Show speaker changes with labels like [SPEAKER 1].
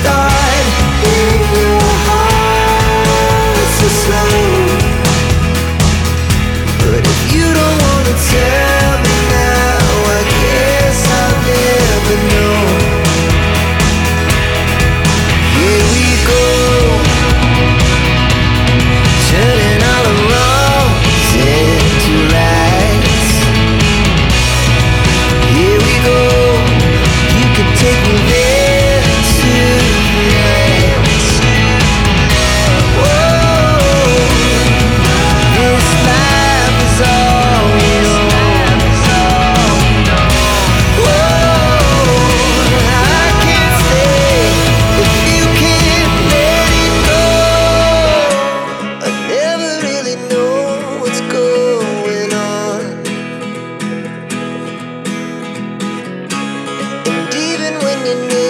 [SPEAKER 1] Stop. You.